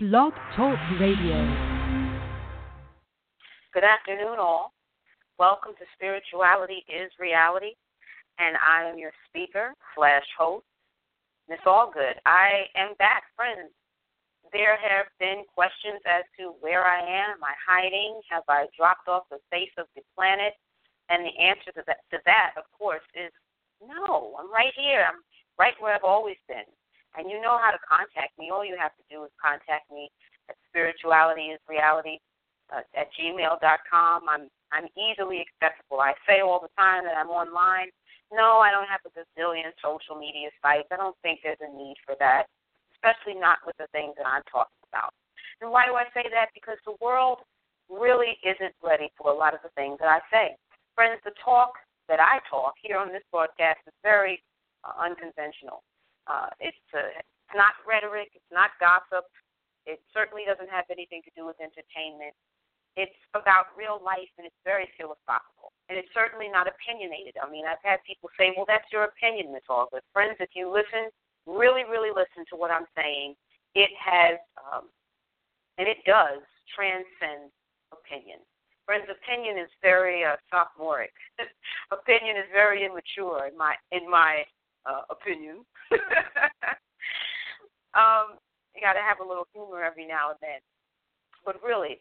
Blog Talk Radio. Good afternoon, all. Welcome to Spirituality is Reality, and I am your speaker slash host, Miss Allgood. I am back, friends. There have been questions as to where I am. Am I hiding? Have I dropped off the face of the planet? And the answer to that, to that, of course, is no. I'm right here. I'm right where I've always been and you know how to contact me. All you have to do is contact me at spiritualityisreality uh, at gmail.com. I'm I'm easily accessible. I say all the time that I'm online. No, I don't have a gazillion social media sites. I don't think there's a need for that, especially not with the things that I'm talking about. And why do I say that? Because the world really isn't ready for a lot of the things that I say. Friends, the talk that I talk here on this broadcast is very uh, unconventional. Uh, it's, uh, it's not rhetoric. It's not gossip. It certainly doesn't have anything to do with entertainment. It's about real life, and it's very philosophical. And it's certainly not opinionated. I mean, I've had people say, "Well, that's your opinion, Miss Allgood." Friends, if you listen, really, really listen to what I'm saying, it has, um, and it does transcend opinion. Friends, opinion is very uh, sophomoric. opinion is very immature, in my in my uh, opinion. um, you got to have a little humor every now and then. But really,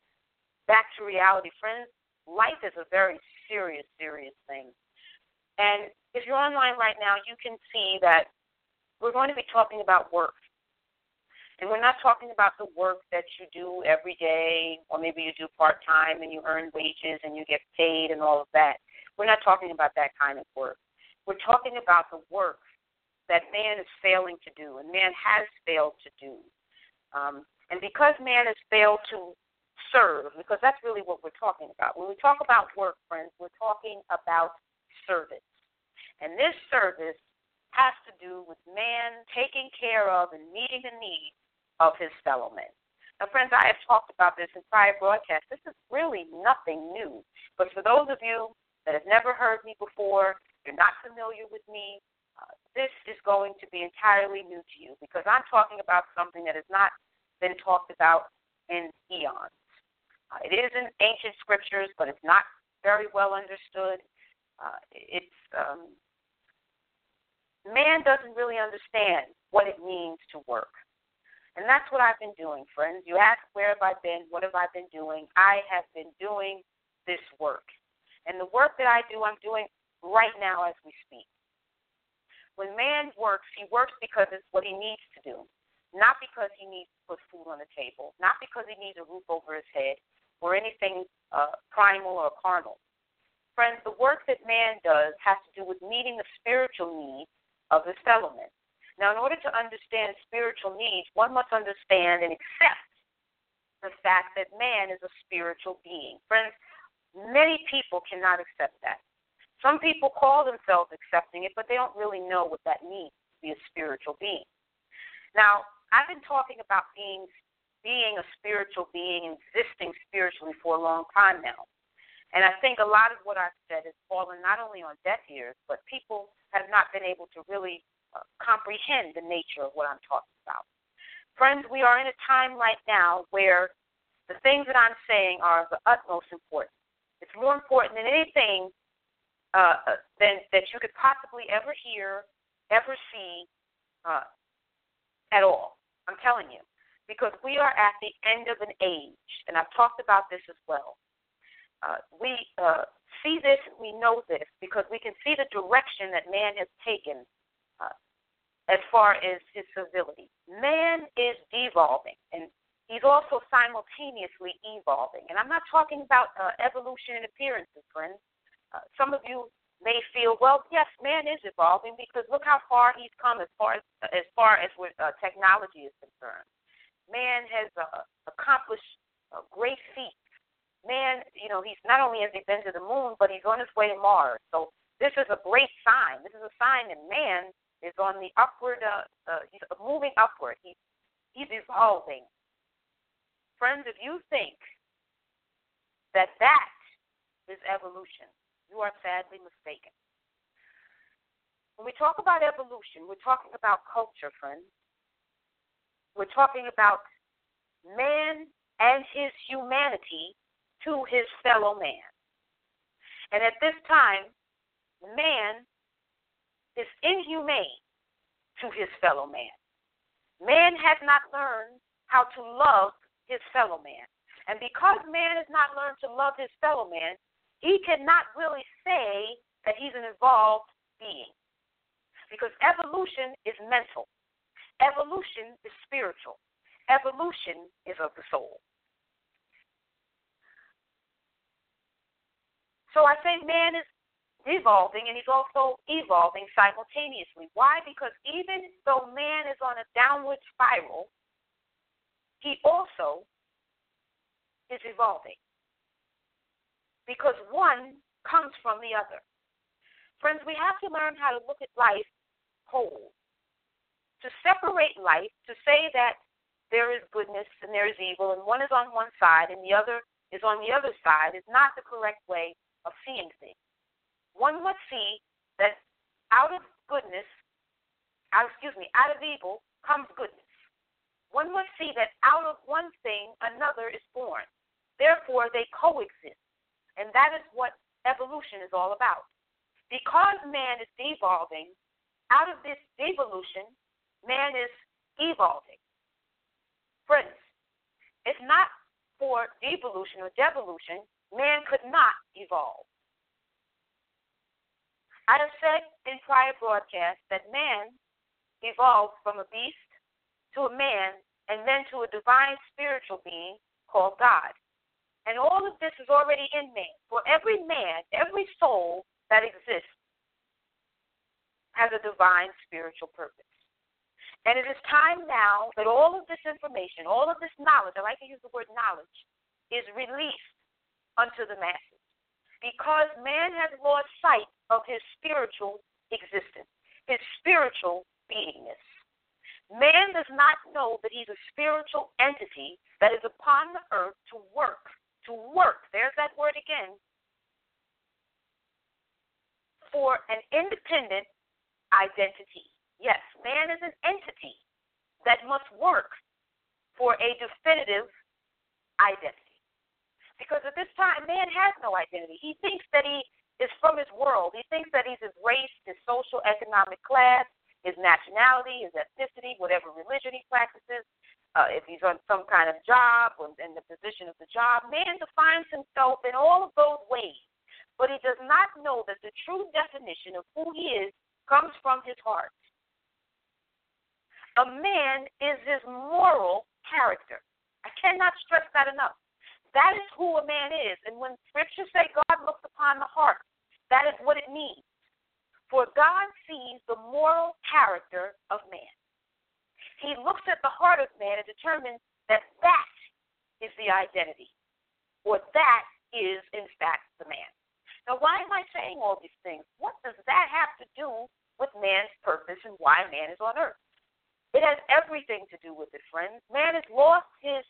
back to reality, friends. Life is a very serious, serious thing. And if you're online right now, you can see that we're going to be talking about work. And we're not talking about the work that you do every day, or maybe you do part time and you earn wages and you get paid and all of that. We're not talking about that kind of work. We're talking about the work that man is failing to do, and man has failed to do. Um, and because man has failed to serve, because that's really what we're talking about. When we talk about work, friends, we're talking about service. And this service has to do with man taking care of and meeting the needs of his fellow men. Now, friends, I have talked about this in prior broadcasts. This is really nothing new. But for those of you that have never heard me before, you're not familiar with me, this is going to be entirely new to you because I'm talking about something that has not been talked about in eons. Uh, it is in ancient scriptures, but it's not very well understood. Uh, it's um, man doesn't really understand what it means to work. And that's what I've been doing, friends. You ask, where have I been? What have I been doing? I have been doing this work. And the work that I do, I'm doing right now as we speak. When man works, he works because it's what he needs to do, not because he needs to put food on the table, not because he needs a roof over his head or anything uh, primal or carnal. Friends, the work that man does has to do with meeting the spiritual needs of his fellow men. Now, in order to understand spiritual needs, one must understand and accept the fact that man is a spiritual being. Friends, many people cannot accept that. Some people call themselves accepting it, but they don't really know what that means to be a spiritual being. Now, I've been talking about being being a spiritual being, existing spiritually for a long time now. And I think a lot of what I've said has fallen not only on deaf ears, but people have not been able to really uh, comprehend the nature of what I'm talking about. Friends, we are in a time right now where the things that I'm saying are of the utmost importance. It's more important than anything uh, than that you could possibly ever hear, ever see uh, at all. I'm telling you, because we are at the end of an age, and I've talked about this as well. Uh, we uh, see this, we know this, because we can see the direction that man has taken uh, as far as his civility. Man is devolving, and he's also simultaneously evolving. And I'm not talking about uh, evolution and appearances, friends. Uh, some of you may feel, well, yes, man is evolving because look how far he's come as far as as far as with uh, technology is concerned. Man has uh, accomplished uh, great feats. Man, you know, he's not only has he been to the moon, but he's on his way to Mars. So this is a great sign. This is a sign that man is on the upward. Uh, uh, he's moving upward. He's he's evolving. Friends, if you think that that is evolution, you are sadly mistaken. When we talk about evolution, we're talking about culture, friends. We're talking about man and his humanity to his fellow man. And at this time, man is inhumane to his fellow man. Man has not learned how to love his fellow man. And because man has not learned to love his fellow man, he cannot really say that he's an evolved being. Because evolution is mental, evolution is spiritual, evolution is of the soul. So I say man is evolving and he's also evolving simultaneously. Why? Because even though man is on a downward spiral, he also is evolving. Because one comes from the other. Friends, we have to learn how to look at life whole. To separate life, to say that there is goodness and there is evil, and one is on one side and the other is on the other side, is not the correct way of seeing things one must see that out of goodness, out, excuse me, out of evil comes goodness. One must see that out of one thing another is born. Therefore, they coexist. And that is what evolution is all about. Because man is devolving, out of this devolution, man is evolving. Friends, if not for devolution or devolution, man could not evolve. I have said in prior broadcasts that man evolved from a beast to a man and then to a divine spiritual being called God. And all of this is already in man. For every man, every soul that exists has a divine spiritual purpose. And it is time now that all of this information, all of this knowledge, I like to use the word knowledge, is released unto the masses. Because man has lost sight of his spiritual existence, his spiritual beingness. Man does not know that he's a spiritual entity that is upon the earth to work, to work, there's that word again, for an independent identity. Yes, man is an entity that must work for a definitive identity. Because at this time, man has no identity. He thinks that he is from his world. He thinks that he's his race, his social economic class, his nationality, his ethnicity, whatever religion he practices, uh, if he's on some kind of job or in the position of the job. Man defines himself in all of those ways, but he does not know that the true definition of who he is comes from his heart. A man is his moral character. I cannot stress that enough. That is who a man is. And when scriptures say God looks upon the heart, that is what it means. For God sees the moral character of man. He looks at the heart of man and determines that that is the identity, or that is, in fact, the man. Now, why am I saying all these things? What does that have to do with man's purpose and why man is on earth? It has everything to do with it, friends. Man has lost his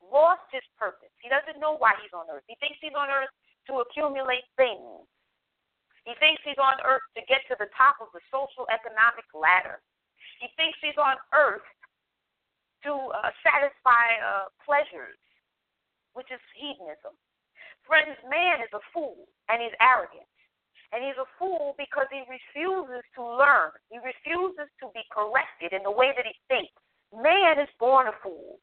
lost his purpose. He doesn't know why he's on earth. He thinks he's on earth to accumulate things. He thinks he's on earth to get to the top of the social economic ladder. He thinks he's on earth to uh, satisfy uh, pleasures, which is hedonism. Friends, man is a fool and he's arrogant. And he's a fool because he refuses to learn. He refuses to be corrected in the way that he thinks. Man is born a fool.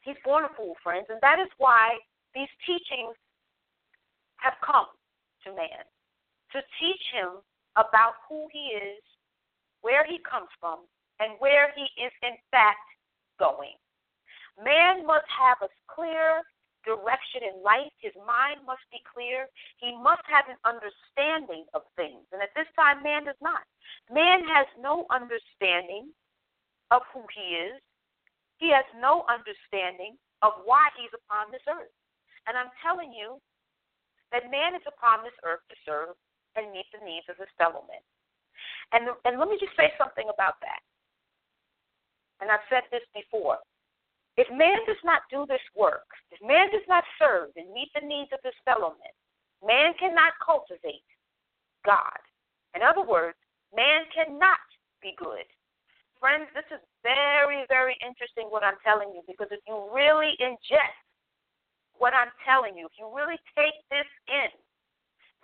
He's born a fool, friends, and that is why these teachings have come to man to teach him about who he is, where he comes from, and where he is in fact going. Man must have a clear direction in life. His mind must be clear. He must have an understanding of things. And at this time, man does not. Man has no understanding of who he is, he has no understanding of why he's upon this earth. And I'm telling you that man is upon this earth to serve and meet the needs of his fellow men. And, and let me just say something about that. And I've said this before. If man does not do this work, if man does not serve and meet the needs of his fellow men, man cannot cultivate God. In other words, man cannot be good. Friends, this is very, very interesting what I'm telling you you really ingest what I'm telling you, if you really take this in,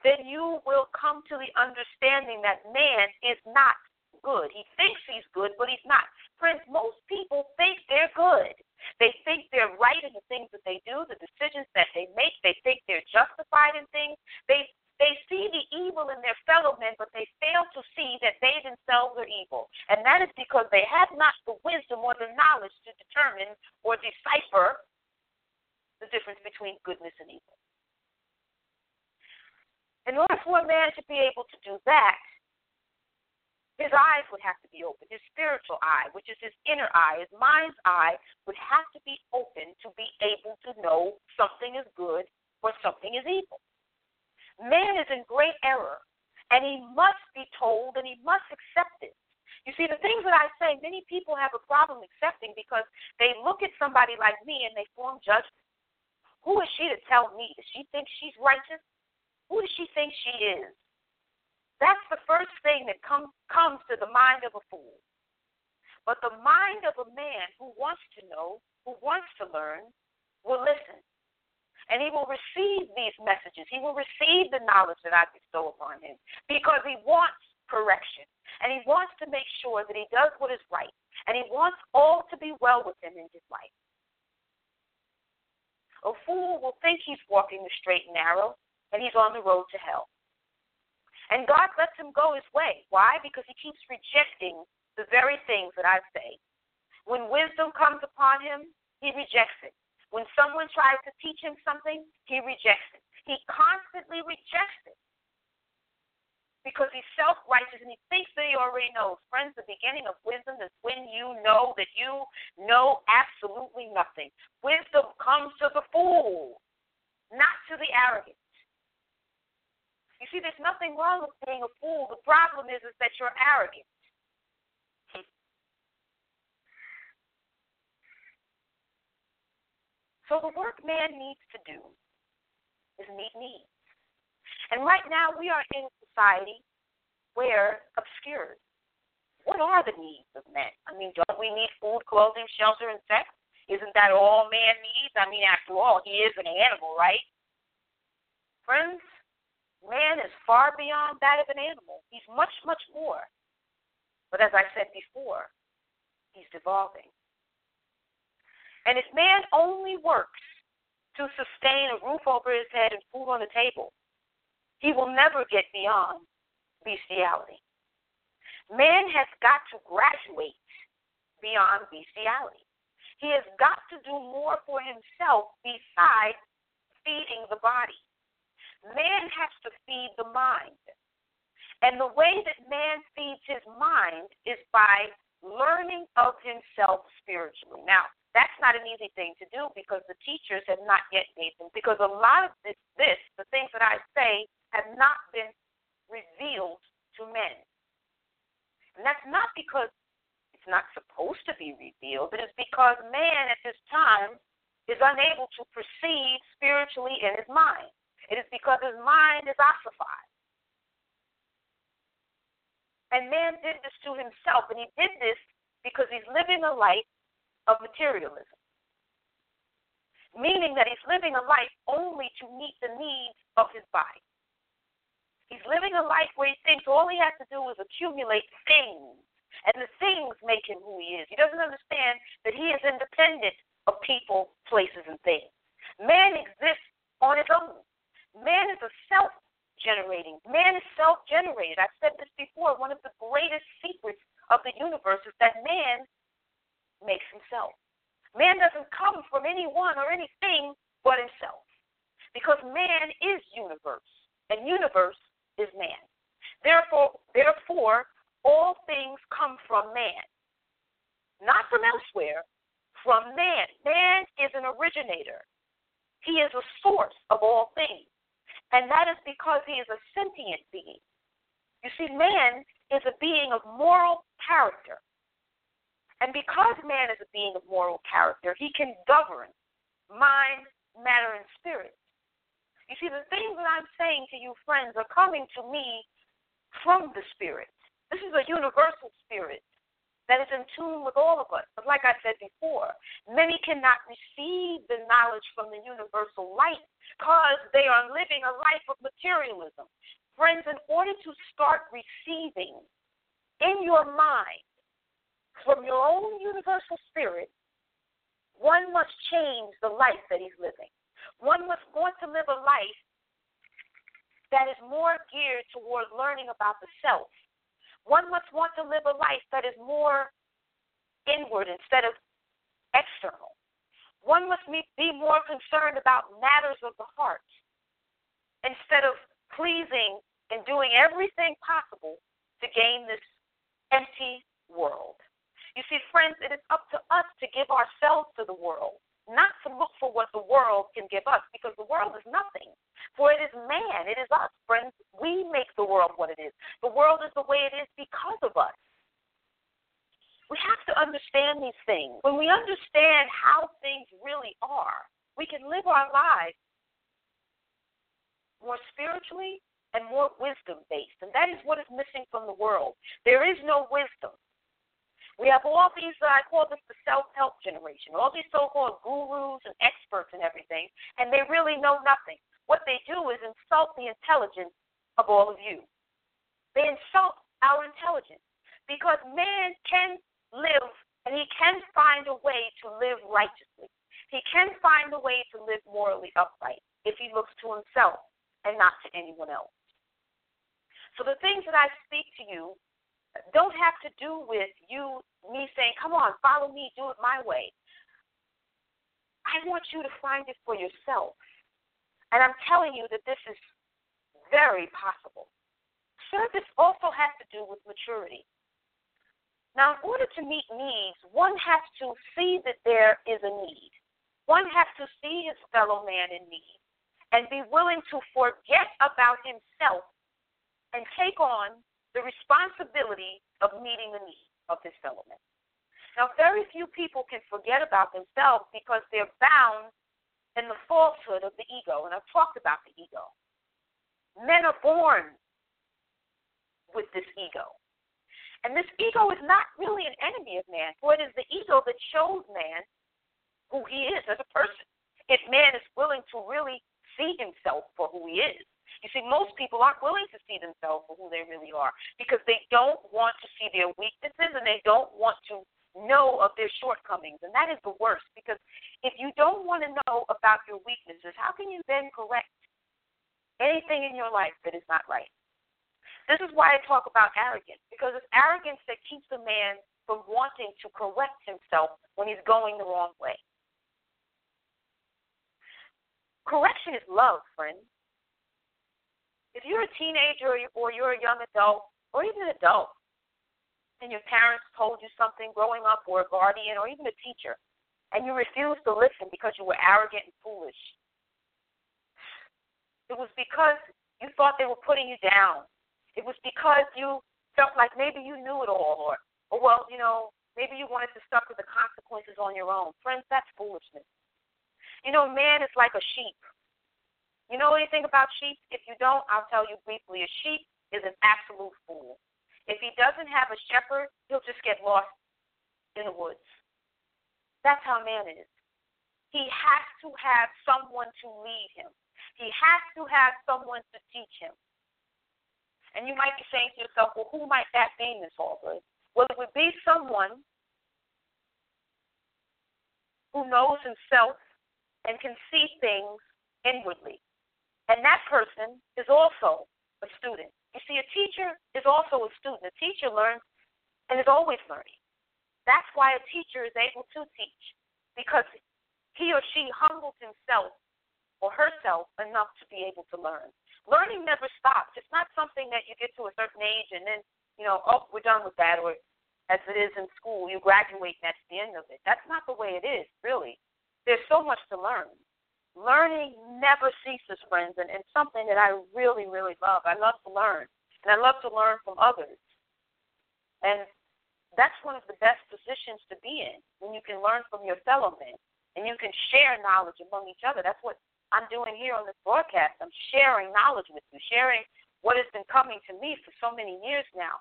then you will come to the understanding that man is not good. He thinks he's good, but he's not. Friends, most people think they're good. They think they're right in the things that they do, the decisions that they make. They think they're justified in things. They they see the evil in their fellow men, but they fail to see that they themselves are evil. And that is because they have not the wisdom or the knowledge to determine or decipher the difference between goodness and evil. In order for a man to be able to do that, his eyes would have to be open. His spiritual eye, which is his inner eye, his mind's eye, would have to be open to be able to know something is good or something is evil. Man is in great error, and he must be told and he must accept it. You see, the things that I say, many people have a problem accepting because they look at somebody like me and they form judgment. Who is she to tell me? Does she think she's righteous? Who does she think she is? That's the first thing that com- comes to the mind of a fool. But the mind of a man who wants to know, who wants to learn, will listen. And he will receive these messages. He will receive the knowledge that I bestow upon him because he wants correction. And he wants to make sure that he does what is right. And he wants all to be well with him in his life. A fool will think he's walking the straight and narrow, and he's on the road to hell. And God lets him go his way. Why? Because he keeps rejecting the very things that I say. When wisdom comes upon him, he rejects it. When someone tries to teach him something, he rejects it. He constantly rejects it because he's self righteous and he thinks that he already knows. Friends, the beginning of wisdom is when you know that you know absolutely nothing. Wisdom comes to the fool, not to the arrogant. You see, there's nothing wrong with being a fool. The problem is, is that you're arrogant. So the work man needs to do is meet needs. And right now we are in a society where obscured. What are the needs of men? I mean, don't we need food, clothing, shelter, and sex? Isn't that all man needs? I mean, after all, he is an animal, right? Friends, Man is far beyond that of an animal. He's much, much more. But as I said before, he's devolving. And if man only works to sustain a roof over his head and food on the table, he will never get beyond bestiality. Man has got to graduate beyond bestiality. He has got to do more for himself besides feeding the body. Man has to feed the mind. And the way that man feeds his mind is by learning of himself spiritually. Now, that's not an easy thing to do because the teachers have not yet made them. Because a lot of this, this the things that I say, have not been revealed to men. And that's not because it's not supposed to be revealed. It is because man at this time is unable to perceive spiritually in his mind. It is because his mind is ossified. And man did this to himself, and he did this because he's living a life of materialism. Meaning that he's living a life only to meet the needs of his body. He's living a life where he thinks all he has to do is accumulate things, and the things make him who he is. He doesn't understand that he is independent of people, places, and things. Man exists on his own. Man is a self generating. Man is self generated. I've said this before. One of the greatest secrets of the universe is that man makes himself. Man doesn't come from anyone or anything but himself. Because man is universe, and universe is man. Therefore, therefore, all things come from man. Not from elsewhere, from man. Man is an originator. He is a source of all things. And that is because he is a sentient being. You see, man is a being of moral character. And because man is a being of moral character, he can govern mind, matter, and spirit. You see, the things that I'm saying to you, friends, are coming to me from the Spirit. This is a universal spirit that is in tune with all of us. But like I said before, many cannot receive the knowledge from the universal light because they are living a life of materialism. Friends, in order to start receiving in your mind from your own universal spirit, one must change the life that he's living. One must want to live a life that is more geared toward learning about the self. One must want to live a life that is more inward instead of external. One must be more concerned about matters of the heart instead of pleasing and doing everything possible to gain this empty world. You see, friends, it is up to us to give ourselves to the world not to look for what the world can give us, because the world is nothing. For it is man, it is us, friends. We make the world what it is. The world is the way it is because of us. We have to understand these things. When we understand how things really are, we can live our lives more spiritually and more wisdom based. And that is what is missing from the world. There is no wisdom. We have all these, uh, I call this the self help generation, all these so called gurus and experts and everything, and they really know nothing. What they do is insult the intelligence of all of you. They insult our intelligence because man can live and he can find a way to live righteously. He can find a way to live morally upright if he looks to himself and not to anyone else. So the things that I speak to you don't have to do with you, me saying, come on, follow me, do it my way. I want you to find it for yourself. And I'm telling you that this is very possible. Service also has to do with maturity. Now, in order to meet needs, one has to see that there is a need. One has to see his fellow man in need and be willing to forget about himself and take on the responsibility of meeting the needs of his fellow. Now, very few people can forget about themselves because they're bound in the falsehood of the ego, and I've talked about the ego. Men are born with this ego. And this ego is not really an enemy of man, for it is the ego that shows man who he is as a person. If man is willing to really see himself for who he is. You see, most people aren't willing to see themselves for who they really are because they don't want to see their weaknesses and they don't want to know of their shortcomings. And that is the worst because if you don't want to know about your weaknesses, how can you then correct anything in your life that is not right? This is why I talk about arrogance because it's arrogance that keeps a man from wanting to correct himself when he's going the wrong way. Correction is love, friends. If you're a teenager or you're a young adult or even an adult, and your parents told you something growing up, or a guardian, or even a teacher, and you refused to listen because you were arrogant and foolish, it was because you thought they were putting you down. It was because you felt like maybe you knew it all, or, or well, you know, maybe you wanted to suffer the consequences on your own. Friends, that's foolishness. You know, man is like a sheep. You know anything about sheep? If you don't, I'll tell you briefly. A sheep is an absolute fool. If he doesn't have a shepherd, he'll just get lost in the woods. That's how man is. He has to have someone to lead him. He has to have someone to teach him. And you might be saying to yourself, well, who might that be, Miss Allgood? Well, it would be someone who knows himself and can see things inwardly. And that person is also a student. You see, a teacher is also a student. A teacher learns and is always learning. That's why a teacher is able to teach, because he or she humbles himself or herself enough to be able to learn. Learning never stops. It's not something that you get to a certain age and then, you know, oh, we're done with that, or as it is in school, you graduate and that's the end of it. That's not the way it is, really. There's so much to learn learning never ceases, friends, and, and something that I really, really love. I love to learn, and I love to learn from others. And that's one of the best positions to be in when you can learn from your fellow men and you can share knowledge among each other. That's what I'm doing here on this broadcast. I'm sharing knowledge with you, sharing what has been coming to me for so many years now.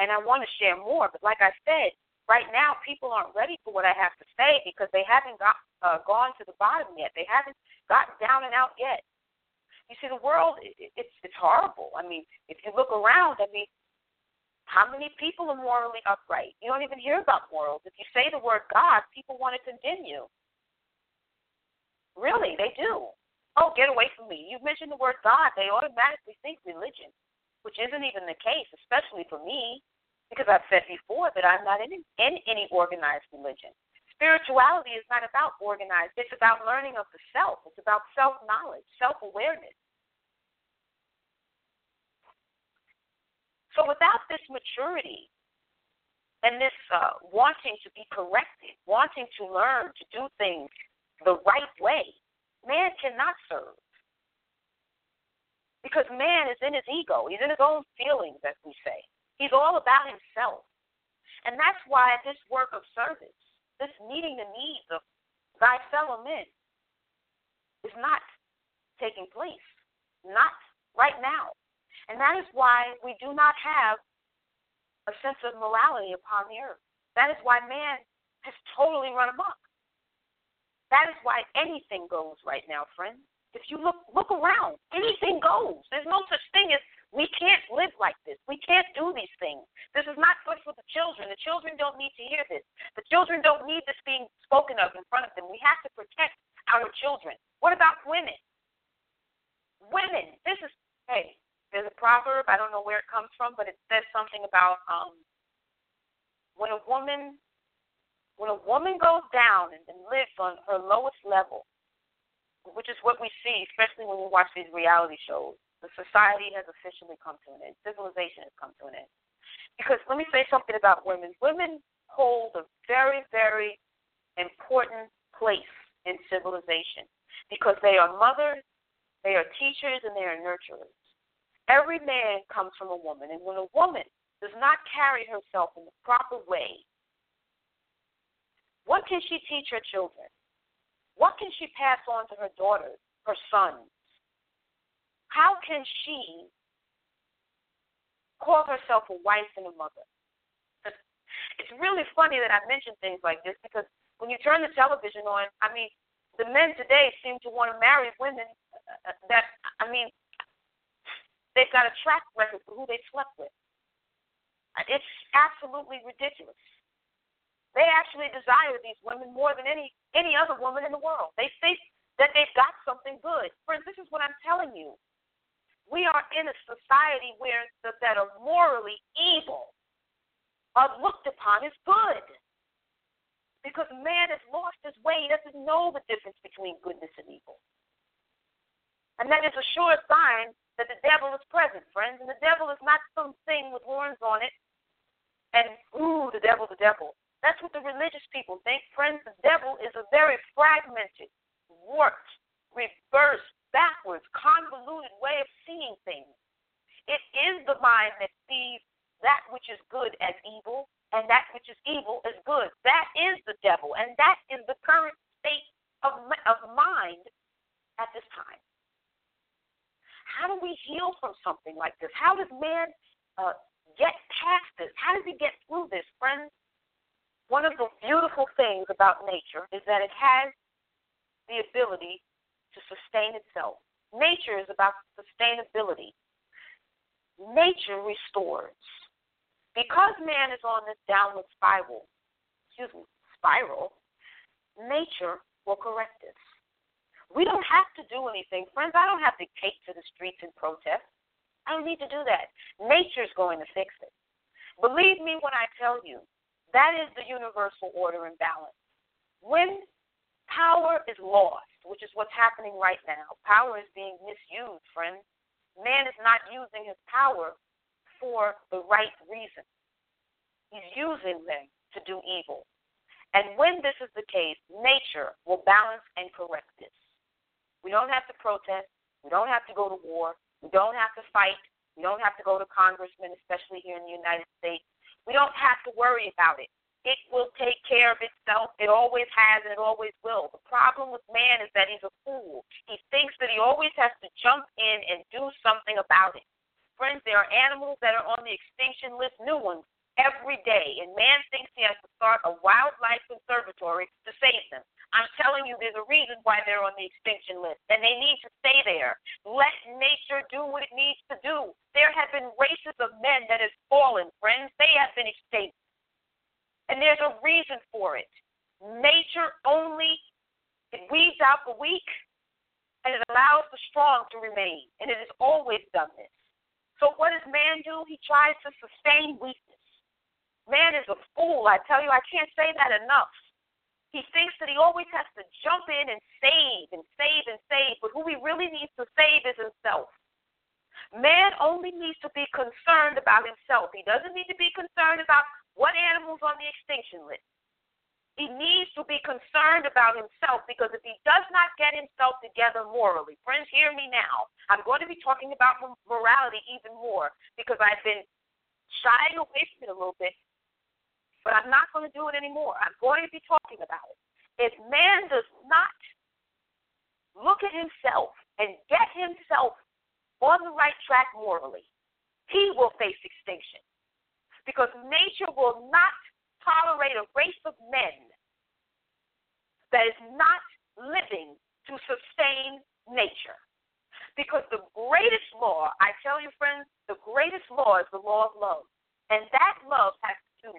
And I want to share more. But like I said, right now people aren't ready for what I have to say because they haven't got uh, gone to the bottom yet. They haven't gotten down and out yet. You see, the world it, it's it's horrible. I mean, if you look around, I mean, how many people are morally upright? You don't even hear about morals. If you say the word God, people want to condemn you. Really, they do. Oh, get away from me. You mention the word God, they automatically think religion, which isn't even the case, especially for me because I've said before that I'm not in, in any organized religion. Spirituality is not about organized, it's about learning of the self, it's about self knowledge, self awareness. So without this maturity and this uh, wanting to be corrected, wanting to learn to do things the right way, man cannot serve. Because man is in his ego, he's in his own feelings, as we say. He's all about himself. And that's why this work of service, this meeting the needs of thy fellow men, is not taking place. Not right now. And that is why we do not have a sense of morality upon the earth. That is why man has totally run amok. That is why anything goes right now, friends. If you look look around, anything goes. There's no such thing as we can't live like this. We can't do these things. This is not good for the children. The children don't need to hear this. The children don't need this being spoken of in front of them. We have to protect our children. What about women? Women. This is hey, there's a proverb, I don't know from, but it says something about um when a woman when a woman goes down and lives on her lowest level, which is what we see, especially when we watch these reality shows the society has officially come to an end. Civilization has come to an end. Because let me say something about women. Women hold a very, very important place in civilization because they are mothers, they are teachers, and they are nurturers. Every man comes from a woman, and when a woman does not carry herself in the proper way, what can she teach her children? What can she pass on to her daughters, her sons? How can she call herself a wife and a mother? It's really funny that I mention things like this because when you turn the television on, I mean, the men today seem to want to marry women that, I mean, they've got a track record for who they slept with. It's absolutely ridiculous. They actually desire these women more than any any other woman in the world. They think that they've got something good. Friends, this is what I'm telling you we are in a society where the, that are morally evil are looked upon as good. Because man has lost his way. He doesn't know the difference between goodness and evil. And that is a sure sign that the devil is present, friends. And the devil is not some thing with horns on it. And, ooh, the devil, the devil. That's what the religious people think. Friends, the devil is a very fragmented, warped, reversed, backwards, convoluted way of seeing things. It is the mind that sees that which is good as evil and that which is evil as good. That is the devil, and that is the current state of, of mind at this time. How do we heal from something like this? How does man uh, get past this? How does he get through this, friends? One of the beautiful things about nature is that it has the ability to sustain itself. Nature is about sustainability. Nature restores. Because man is on this downward spiral, excuse me, spiral, nature will correct this. We don't have to do anything. Friends, I don't have to take to the streets and protest. I don't need to do that. Nature's going to fix it. Believe me when I tell you, that is the universal order and balance. When power is lost, which is what's happening right now. Power is being misused, friends. Man is not using his power for the right reason. He's using them to do evil. And when this is the case, nature will balance and correct this. We don't have to protest. We don't have to go to war. We don't have to fight. We don't have to go to congressmen, especially here in the United States. We don't have to worry about it it will take care of itself. It always has and it always will. The problem with man is that he's a fool. He thinks that he always has to jump in and do something about it. Friends, there are animals that are on the extinction list, new ones every day, and man thinks he has to start a wildlife conservatory to save them. I'm telling you, there's a reason why they're on the extinction list, and they need to stay there. Let nature do what it needs to do. There have been races of men that have fallen, friends. They have been extinct. And there's a reason for it. Nature only it weeds out the weak and it allows the strong to remain. And it has always done this. So what does man do? He tries to sustain weakness. Man is a fool. I tell you, I can't say that enough. He thinks that he always has to jump in and save and save and save, but who he really needs to save is himself. Man only needs to be concerned about himself. He doesn't need to be concerned about what animals on the extinction list. He needs to be concerned about himself because if he does not get himself together morally, friends, hear me now. I'm going to be talking about morality even more because I've been shying away from it a little bit but I'm not going to do it anymore. I'm going to be talking about it. If man does not look at himself and get himself on the right track morally, he will face extinction. Because nature will not tolerate a race of men that is not living to sustain nature. Because the greatest law, I tell you, friends, the greatest law is the law of love. And that love has to do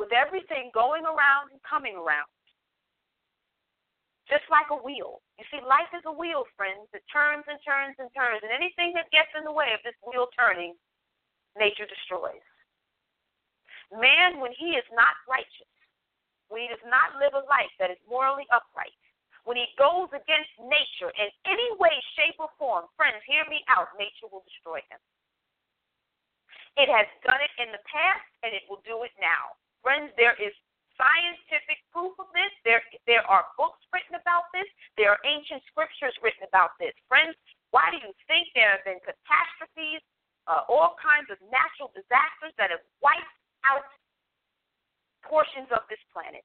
with everything going around and coming around. Just like a wheel. You see, life is a wheel, friends. It turns and turns and turns. And anything that gets in the way of this wheel turning, nature destroys. Man, when he is not righteous, when he does not live a life that is morally upright, when he goes against nature in any way, shape, or form, friends, hear me out, nature will destroy him. It has done it in the past, and it will do it now. Friends, there is scientific proof of this. There, there are books written about this. There are ancient scriptures written about this. Friends, why do you think there have been catastrophes, uh, all kinds of natural disasters that have wiped out portions of this planet?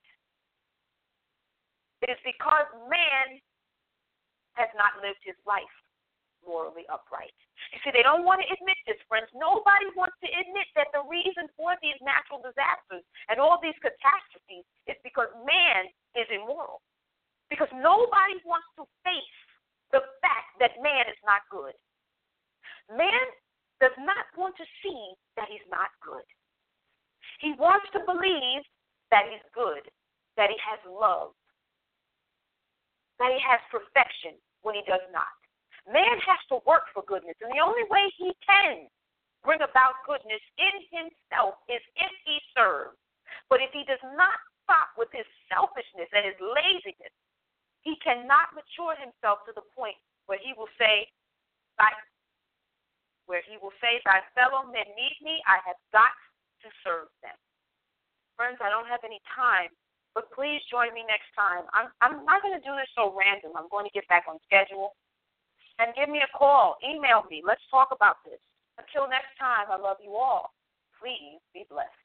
It is because man has not lived his life morally upright. You see, they don't want to admit this, friends. Nobody wants to admit that the reason for these natural disasters and all these catastrophes is because man is immoral. Because nobody wants to face the fact that man is not good. Man does not want to see that he's not good. He wants to believe that he's good, that he has love, that he has perfection when he does not. Man has to work for goodness, and the only way he can bring about goodness in himself is if he serves. But if he does not stop with his selfishness and his laziness, he cannot mature himself to the point where he will say, where he will say, "Thy fellow men need me. I have got to serve them." Friends, I don't have any time, but please join me next time. I'm I'm not going to do this so random. I'm going to get back on schedule and give me a call. Email me. Let's talk about this. Until next time, I love you all. Please be blessed.